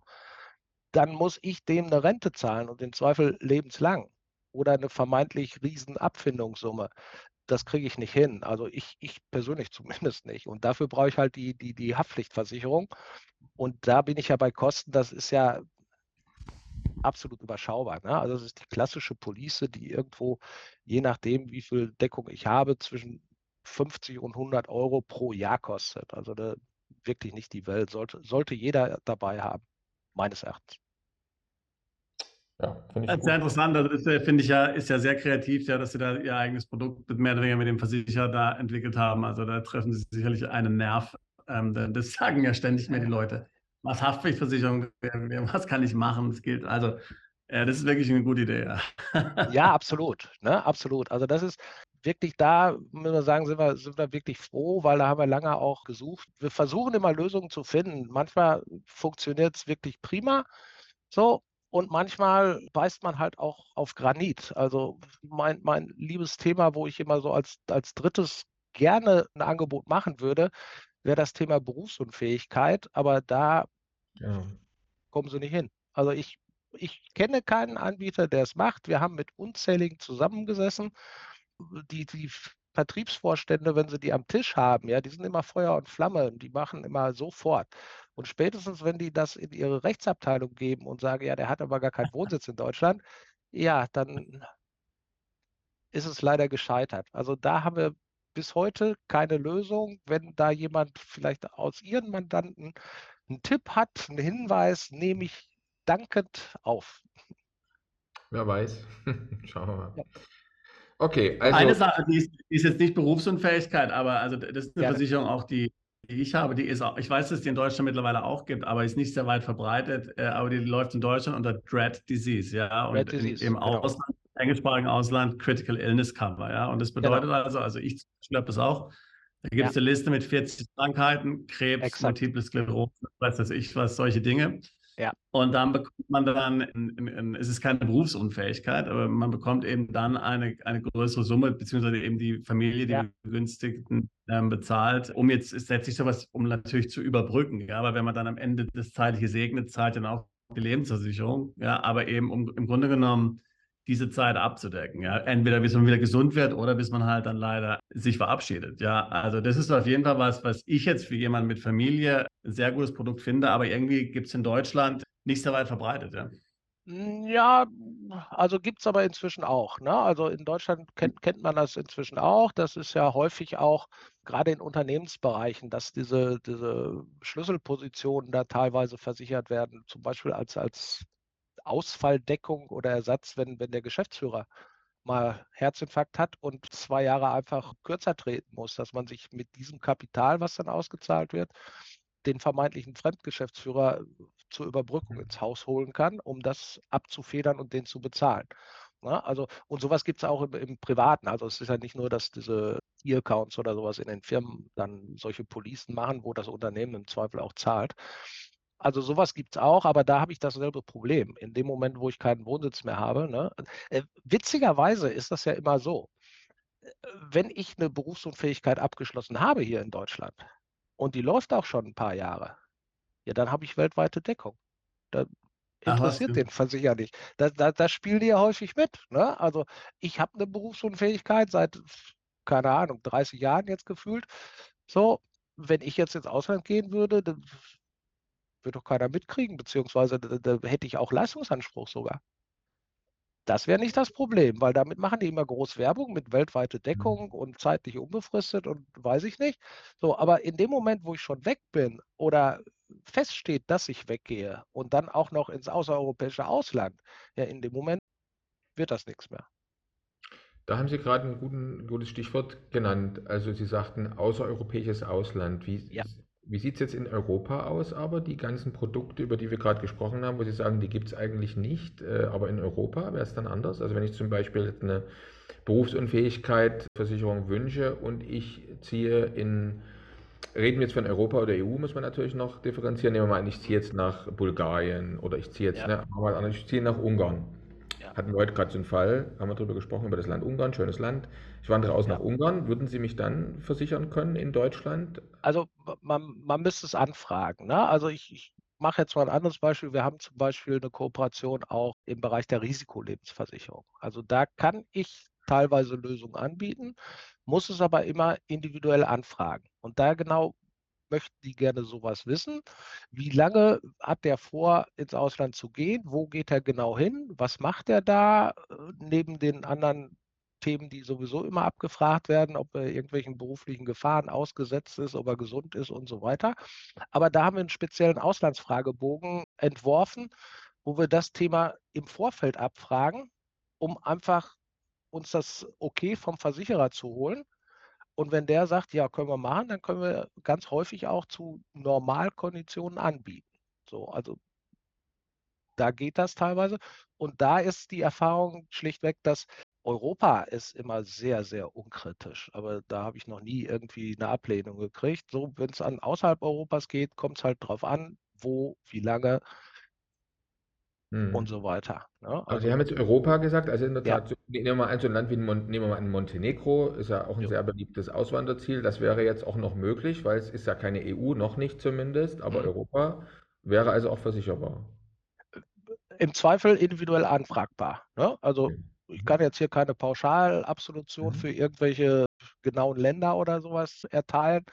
dann muss ich dem eine Rente zahlen und im Zweifel lebenslang oder eine vermeintlich riesen Abfindungssumme. Das kriege ich nicht hin. Also ich, ich persönlich zumindest nicht. Und dafür brauche ich halt die, die, die Haftpflichtversicherung. Und da bin ich ja bei Kosten, das ist ja absolut überschaubar. Ne? Also das ist die klassische Police, die irgendwo, je nachdem, wie viel Deckung ich habe, zwischen 50 und 100 Euro pro Jahr kostet. Also wirklich nicht die Welt. Sollte, sollte jeder dabei haben, meines Erachtens. Ja, finde ich. Sehr interessant. Das äh, finde ich ja, ist ja sehr kreativ, ja, dass Sie da Ihr eigenes Produkt mehr oder weniger mit dem Versicherer da entwickelt haben. Also da treffen Sie sicherlich einen Nerv. Ähm, das sagen ja ständig mehr die Leute. Was Haftpflichtversicherung, was kann ich machen? Es gilt also Ja, das ist wirklich eine gute Idee. Ja, ja absolut. Ne? Absolut. Also das ist wirklich da, müssen wir sagen, sind wir, sind wir wirklich froh, weil da haben wir lange auch gesucht. Wir versuchen immer Lösungen zu finden. Manchmal funktioniert es wirklich prima. So, und manchmal beißt man halt auch auf Granit. Also mein, mein liebes Thema, wo ich immer so als, als drittes gerne ein Angebot machen würde, wäre das Thema Berufsunfähigkeit. Aber da ja. kommen sie nicht hin. Also ich, ich kenne keinen Anbieter, der es macht. Wir haben mit unzähligen zusammengesessen. Die, die Vertriebsvorstände, wenn sie die am Tisch haben, ja, die sind immer Feuer und Flamme und die machen immer sofort. Und spätestens, wenn die das in ihre Rechtsabteilung geben und sagen, ja, der hat aber gar keinen Wohnsitz in Deutschland, ja, dann ist es leider gescheitert. Also da haben wir bis heute keine Lösung. Wenn da jemand vielleicht aus Ihren Mandanten einen Tipp hat, einen Hinweis, nehme ich dankend auf. Wer weiß. Schauen wir mal. Ja. Okay, also. Eine Sache, die ist, die ist, jetzt nicht Berufsunfähigkeit, aber also das ist eine ja. Versicherung auch, die, die, ich habe, die ist auch, ich weiß, dass es die in Deutschland mittlerweile auch gibt, aber ist nicht sehr weit verbreitet, äh, aber die läuft in Deutschland unter Dread Disease, ja. Und Dread Disease, im genau. Ausland, englischsprachigen Ausland Critical Illness Cover, ja. Und das genau. bedeutet genau. also, also ich habe das auch, da gibt es ja. eine Liste mit 40 Krankheiten, Krebs, Exakt. Multiple Sklerose, weiß das ich was, solche Dinge. Ja. Und dann bekommt man dann, es ist keine Berufsunfähigkeit, aber man bekommt eben dann eine, eine größere Summe, beziehungsweise eben die Familie, die ja. Begünstigten ähm, bezahlt, um jetzt, ist letztlich sowas, um natürlich zu überbrücken. Ja, aber wenn man dann am Ende das zeitliche segnet, zahlt dann auch die Lebensversicherung. Ja, aber eben um, im Grunde genommen diese Zeit abzudecken. Ja? Entweder bis man wieder gesund wird oder bis man halt dann leider sich verabschiedet. Ja, also das ist auf jeden Fall was, was ich jetzt für jemanden mit Familie ein sehr gutes Produkt finde, aber irgendwie gibt es in Deutschland nicht so weit verbreitet. Ja. Ja, also gibt es aber inzwischen auch. Ne? Also in Deutschland kennt, kennt man das inzwischen auch. Das ist ja häufig auch gerade in Unternehmensbereichen, dass diese, diese Schlüsselpositionen da teilweise versichert werden, zum Beispiel als, als Ausfalldeckung oder Ersatz, wenn, wenn der Geschäftsführer mal Herzinfarkt hat und zwei Jahre einfach kürzer treten muss, dass man sich mit diesem Kapital, was dann ausgezahlt wird, den vermeintlichen Fremdgeschäftsführer zur Überbrückung ins Haus holen kann, um das abzufedern und den zu bezahlen. Ja, ne? also, und sowas gibt es auch im, im, Privaten. Also es ist ja nicht nur, dass diese E-Accounts oder sowas in den Firmen dann solche Policen machen, wo das Unternehmen im Zweifel auch zahlt, also sowas gibt es auch, aber da habe ich dasselbe Problem. In dem Moment, wo ich keinen Wohnsitz mehr habe. Ne? Äh, witzigerweise ist das ja immer so. Äh, wenn ich eine Berufsunfähigkeit abgeschlossen habe hier in Deutschland und die läuft auch schon ein paar Jahre, ja, dann habe ich weltweite Deckung. Da interessiert Aha, den Versicherer nicht. Da, da, da spielen die ja häufig mit. Ne? Also ich habe eine Berufsunfähigkeit seit, keine Ahnung, 30 Jahren jetzt gefühlt. So, wenn ich jetzt ins Ausland gehen würde, dann wird doch keiner mitkriegen, beziehungsweise da, da hätte ich auch Leistungsanspruch sogar. Das wäre nicht das Problem, weil damit machen die immer groß Werbung mit weltweite Deckung mhm. und zeitlich unbefristet und weiß ich nicht. So, aber in dem Moment, wo ich schon weg bin oder feststeht, dass ich weggehe und dann auch noch ins außereuropäische Ausland, ja, in dem Moment wird das nichts mehr. Da haben Sie gerade ein guten, gutes Stichwort genannt. Also Sie sagten außereuropäisches Ausland. Wie, ja. Wie sieht es jetzt in Europa aus, aber die ganzen Produkte, über die wir gerade gesprochen haben, wo Sie sagen, die gibt es eigentlich nicht, äh, aber in Europa wäre es dann anders? Also wenn ich zum Beispiel eine Berufsunfähigkeit, Versicherung wünsche und ich ziehe in, reden wir jetzt von Europa oder EU, muss man natürlich noch differenzieren. Nehmen wir mal an, ich ziehe jetzt nach Bulgarien oder ich ziehe jetzt, ja. ne, ich ziehe nach Ungarn. Hatten wir heute gerade so einen Fall, haben wir darüber gesprochen, über das Land Ungarn, schönes Land. Ich wandere aus ja. nach Ungarn. Würden Sie mich dann versichern können in Deutschland? Also man, man müsste es anfragen. Ne? Also ich, ich mache jetzt mal ein anderes Beispiel. Wir haben zum Beispiel eine Kooperation auch im Bereich der Risikolebensversicherung. Also da kann ich teilweise Lösungen anbieten, muss es aber immer individuell anfragen. Und da genau möchten die gerne sowas wissen. Wie lange hat der vor, ins Ausland zu gehen? Wo geht er genau hin? Was macht er da? Äh, neben den anderen Themen, die sowieso immer abgefragt werden, ob er irgendwelchen beruflichen Gefahren ausgesetzt ist, ob er gesund ist und so weiter. Aber da haben wir einen speziellen Auslandsfragebogen entworfen, wo wir das Thema im Vorfeld abfragen, um einfach uns das Okay vom Versicherer zu holen und wenn der sagt, ja, können wir machen, dann können wir ganz häufig auch zu Normalkonditionen anbieten. So, also da geht das teilweise. Und da ist die Erfahrung schlichtweg, dass Europa ist immer sehr, sehr unkritisch. Aber da habe ich noch nie irgendwie eine Ablehnung gekriegt. So, wenn es an außerhalb Europas geht, kommt es halt drauf an, wo, wie lange hm. und so weiter. Ne? Also, also, Sie haben jetzt Europa gesagt, also in der Tat, ja. nehmen wir mal ein, so ein Land wie nehmen wir mal ein Montenegro, ist ja auch ein jo. sehr beliebtes Auswanderziel. Das wäre jetzt auch noch möglich, weil es ist ja keine EU, noch nicht zumindest, aber mhm. Europa wäre also auch versicherbar. Im Zweifel individuell anfragbar. Ne? Also mhm. ich kann jetzt hier keine Pauschalabsolution mhm. für irgendwelche genauen Länder oder sowas erteilen.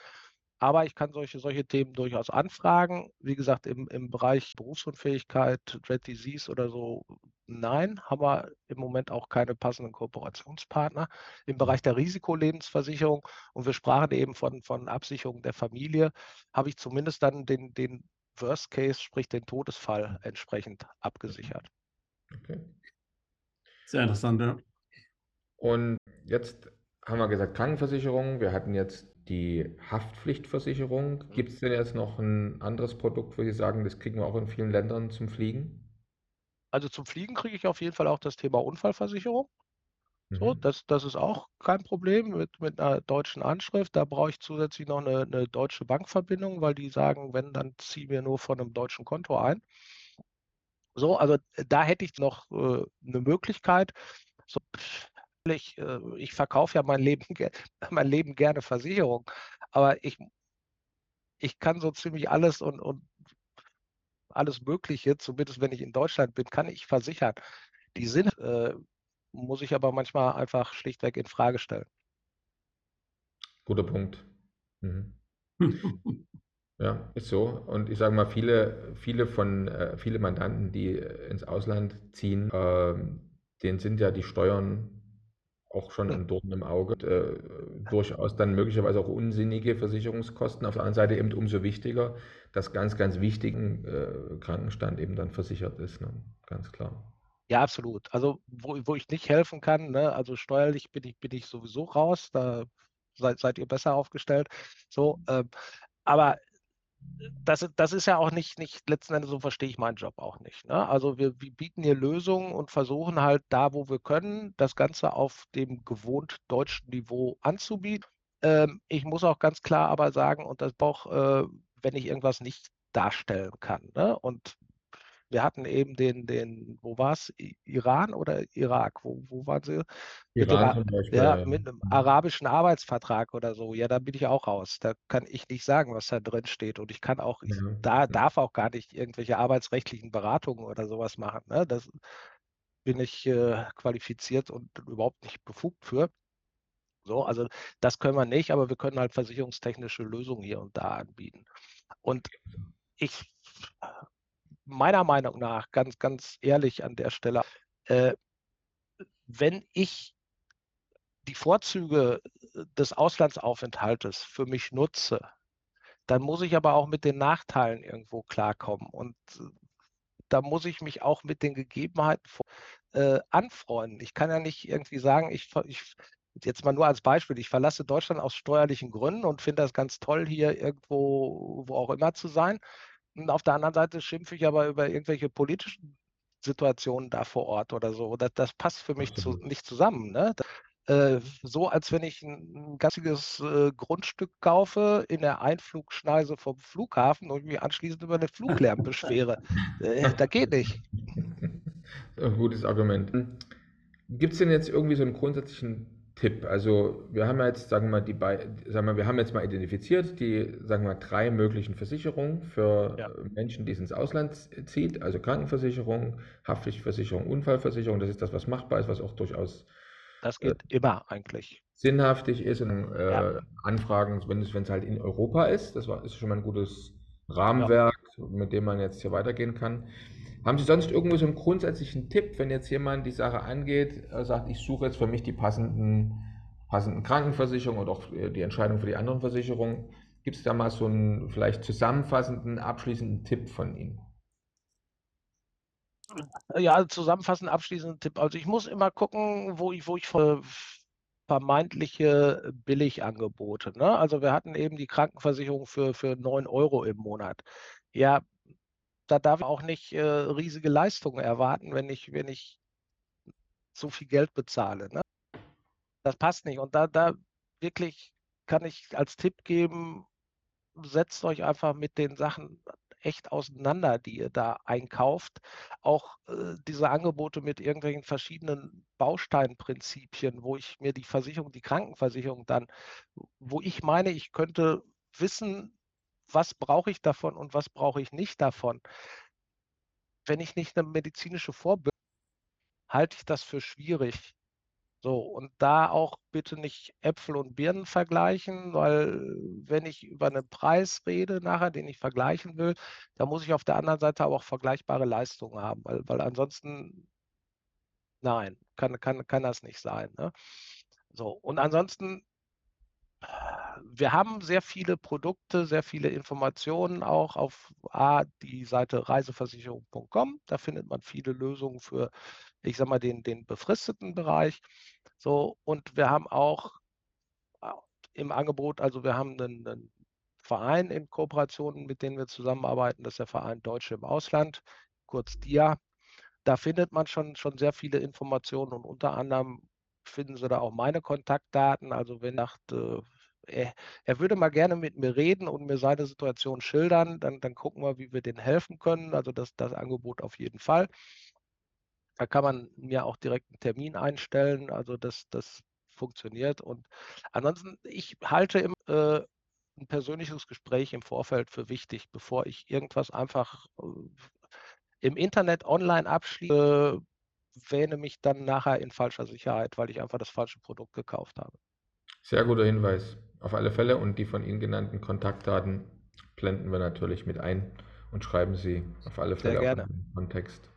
Aber ich kann solche, solche Themen durchaus anfragen. Wie gesagt, im, im Bereich Berufsunfähigkeit, Dread Disease oder so, nein, haben wir im Moment auch keine passenden Kooperationspartner. Im Bereich der Risikolebensversicherung, und wir sprachen eben von, von Absicherung der Familie, habe ich zumindest dann den, den Worst Case, sprich den Todesfall, entsprechend abgesichert. Okay. Sehr interessant, ja. Und jetzt haben wir gesagt Krankenversicherung, wir hatten jetzt die Haftpflichtversicherung. Mhm. Gibt es denn jetzt noch ein anderes Produkt, wo Sie sagen, das kriegen wir auch in vielen Ländern zum Fliegen? Also zum Fliegen kriege ich auf jeden Fall auch das Thema Unfallversicherung. So, mhm. das, das ist auch kein Problem mit, mit einer deutschen Anschrift. Da brauche ich zusätzlich noch eine, eine deutsche Bankverbindung, weil die sagen, wenn, dann ziehen wir nur von einem deutschen Konto ein. So, also da hätte ich noch äh, eine Möglichkeit. So, ich, äh, ich verkaufe ja mein Leben, mein Leben gerne Versicherung, aber ich, ich kann so ziemlich alles und, und alles Mögliche, zumindest wenn ich in Deutschland bin, kann ich versichern. Die sind, äh, muss ich aber manchmal einfach schlichtweg in Frage stellen. Guter Punkt. Mhm. Ja, ist so. Und ich sage mal, viele, viele von äh, viele Mandanten, die ins Ausland ziehen, äh, denen sind ja die Steuern auch schon ein Dorn im Auge. Äh, durchaus dann möglicherweise auch unsinnige Versicherungskosten. Auf der anderen Seite eben umso wichtiger, dass ganz, ganz wichtigen äh, Krankenstand eben dann versichert ist. Ne? Ganz klar. Ja, absolut. Also wo, wo ich nicht helfen kann, ne, also steuerlich bin ich, bin ich sowieso raus, da seid, seid ihr besser aufgestellt. So, ähm, aber das, das ist ja auch nicht, nicht, letzten Endes so verstehe ich meinen Job auch nicht. Ne? Also wir, wir, bieten hier Lösungen und versuchen halt da, wo wir können, das Ganze auf dem gewohnt deutschen Niveau anzubieten. Ähm, ich muss auch ganz klar aber sagen, und das braucht, äh, wenn ich irgendwas nicht darstellen kann. Ne? Und wir hatten eben den, den wo war es, Iran oder Irak? Wo, wo waren sie? Iran mit, Beispiel, ja, mit einem arabischen Arbeitsvertrag oder so. Ja, da bin ich auch raus. Da kann ich nicht sagen, was da drin steht. Und ich kann auch, ich ja. da darf auch gar nicht irgendwelche arbeitsrechtlichen Beratungen oder sowas machen. Ne? Das bin ich äh, qualifiziert und überhaupt nicht befugt für. So, also das können wir nicht, aber wir können halt versicherungstechnische Lösungen hier und da anbieten. Und ich meiner Meinung nach, ganz, ganz ehrlich an der Stelle, äh, wenn ich die Vorzüge äh, des Auslandsaufenthaltes für mich nutze, dann muss ich aber auch mit den Nachteilen irgendwo klarkommen. Und äh, da muss ich mich auch mit den Gegebenheiten äh, anfreunden. Ich kann ja nicht irgendwie sagen, ich, ich, jetzt mal nur als Beispiel, ich verlasse Deutschland aus steuerlichen Gründen und finde das ganz toll, hier irgendwo, wo auch immer zu sein. Und auf der anderen Seite schimpfe ich aber über irgendwelche politischen Situationen da vor Ort oder so. Das, das passt für mich zu, nicht zusammen. Ne? Äh, so, als wenn ich ein ganzes äh, Grundstück kaufe in der Einflugschneise vom Flughafen und mich anschließend über den Fluglärm beschwere. Äh, da geht nicht. Ein gutes Argument. Gibt es denn jetzt irgendwie so einen grundsätzlichen Tipp. Also wir haben jetzt, sagen wir mal, die sagen wir, wir haben jetzt mal identifiziert die, sagen wir mal, drei möglichen Versicherungen für ja. Menschen, die es ins Ausland zieht, also Krankenversicherung, Haftpflichtversicherung, Unfallversicherung. Das ist das, was machbar ist, was auch durchaus das geht äh, immer eigentlich. Sinnhaftig ist und äh, ja. Anfragen, wenn es, wenn es halt in Europa ist. Das war, ist schon mal ein gutes Rahmenwerk, ja. mit dem man jetzt hier weitergehen kann. Haben Sie sonst irgendwo so einen grundsätzlichen Tipp, wenn jetzt jemand die Sache angeht, äh, sagt, ich suche jetzt für mich die passenden, passenden Krankenversicherungen oder auch äh, die Entscheidung für die anderen Versicherungen? Gibt es da mal so einen vielleicht zusammenfassenden, abschließenden Tipp von Ihnen? Ja, zusammenfassend abschließenden Tipp. Also ich muss immer gucken, wo ich, wo ich vermeintliche Billigangebote. Ne? Also wir hatten eben die Krankenversicherung für, für 9 Euro im Monat. Ja, da darf ich auch nicht äh, riesige Leistungen erwarten, wenn ich, wenn ich so viel Geld bezahle. Ne? Das passt nicht. Und da, da wirklich kann ich als Tipp geben, setzt euch einfach mit den Sachen echt auseinander, die ihr da einkauft. Auch äh, diese Angebote mit irgendwelchen verschiedenen Bausteinprinzipien, wo ich mir die Versicherung, die Krankenversicherung dann, wo ich meine, ich könnte wissen, was brauche ich davon und was brauche ich nicht davon. Wenn ich nicht eine medizinische Vorbildung halte ich das für schwierig. So, und da auch bitte nicht Äpfel und Birnen vergleichen, weil wenn ich über einen Preis rede nachher, den ich vergleichen will, da muss ich auf der anderen Seite aber auch vergleichbare Leistungen haben, weil, weil ansonsten, nein, kann, kann, kann das nicht sein. Ne? So, und ansonsten wir haben sehr viele Produkte, sehr viele Informationen auch auf A, die Seite reiseversicherung.com. Da findet man viele Lösungen für, ich sag mal, den, den befristeten Bereich. So, und wir haben auch äh, im Angebot, also wir haben einen, einen Verein in Kooperation, mit dem wir zusammenarbeiten, das ist der Verein Deutsche im Ausland, kurz DIA. Da findet man schon, schon sehr viele Informationen und unter anderem finden Sie da auch meine Kontaktdaten. Also wenn nach, äh, er, er, würde mal gerne mit mir reden und mir seine Situation schildern, dann, dann gucken wir, wie wir denen helfen können. Also das, das Angebot auf jeden Fall. Da kann man mir auch direkt einen Termin einstellen. Also das, das funktioniert. Und ansonsten, ich halte im, äh, ein persönliches Gespräch im Vorfeld für wichtig, bevor ich irgendwas einfach äh, im Internet online abschließe, wähne mich dann nachher in falscher Sicherheit, weil ich einfach das falsche Produkt gekauft habe. Sehr guter Hinweis, auf alle Fälle. Und die von Ihnen genannten Kontaktdaten blenden wir natürlich mit ein und schreiben sie auf alle Fälle sehr gerne. im Kontext.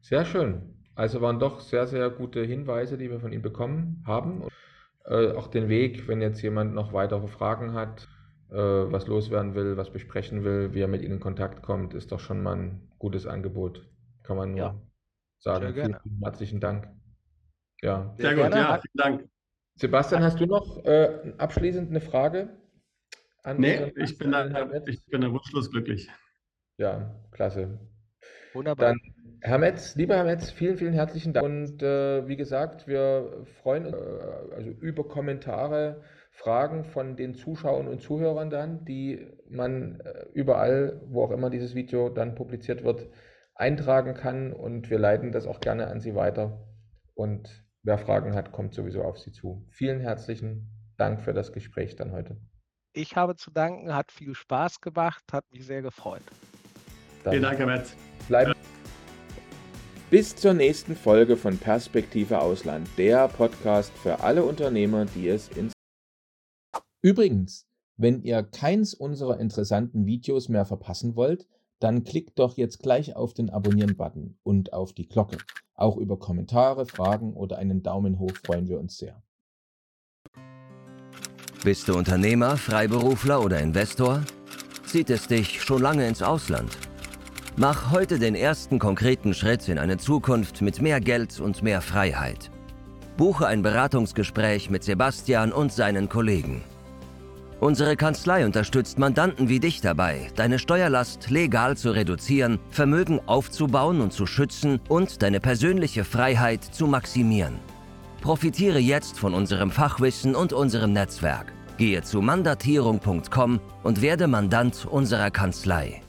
Sehr schön. Also waren doch sehr, sehr gute Hinweise, die wir von Ihnen bekommen haben. Und, äh, auch den Weg, wenn jetzt jemand noch weitere Fragen hat, äh, was loswerden will, was besprechen will, wie er mit Ihnen in Kontakt kommt, ist doch schon mal ein gutes Angebot. Kann man nur ja sagen. Vielen, vielen herzlichen Dank. Ja. Sehr, Sehr gut, ja, vielen Dank. Sebastian, hast du noch äh, abschließend eine Frage? An nee, ich bin, da, ich bin da wunschlos glücklich. Ja, klasse. Wunderbar. Dann, Herr Metz, lieber Herr Metz, vielen, vielen herzlichen Dank. Und äh, wie gesagt, wir freuen uns äh, also über Kommentare, Fragen von den Zuschauern und Zuhörern dann, die man äh, überall, wo auch immer dieses Video dann publiziert wird, eintragen kann und wir leiten das auch gerne an Sie weiter. Und wer Fragen hat, kommt sowieso auf Sie zu. Vielen herzlichen Dank für das Gespräch dann heute. Ich habe zu danken, hat viel Spaß gemacht, hat mich sehr gefreut. Dann Vielen Dank, Herr Metz. Bleiben. Bis zur nächsten Folge von Perspektive Ausland, der Podcast für alle Unternehmer, die es ins. Übrigens, wenn ihr keins unserer interessanten Videos mehr verpassen wollt, dann klickt doch jetzt gleich auf den Abonnieren-Button und auf die Glocke. Auch über Kommentare, Fragen oder einen Daumen hoch freuen wir uns sehr. Bist du Unternehmer, Freiberufler oder Investor? Zieht es dich schon lange ins Ausland? Mach heute den ersten konkreten Schritt in eine Zukunft mit mehr Geld und mehr Freiheit. Buche ein Beratungsgespräch mit Sebastian und seinen Kollegen. Unsere Kanzlei unterstützt Mandanten wie dich dabei, deine Steuerlast legal zu reduzieren, Vermögen aufzubauen und zu schützen und deine persönliche Freiheit zu maximieren. Profitiere jetzt von unserem Fachwissen und unserem Netzwerk. Gehe zu mandatierung.com und werde Mandant unserer Kanzlei.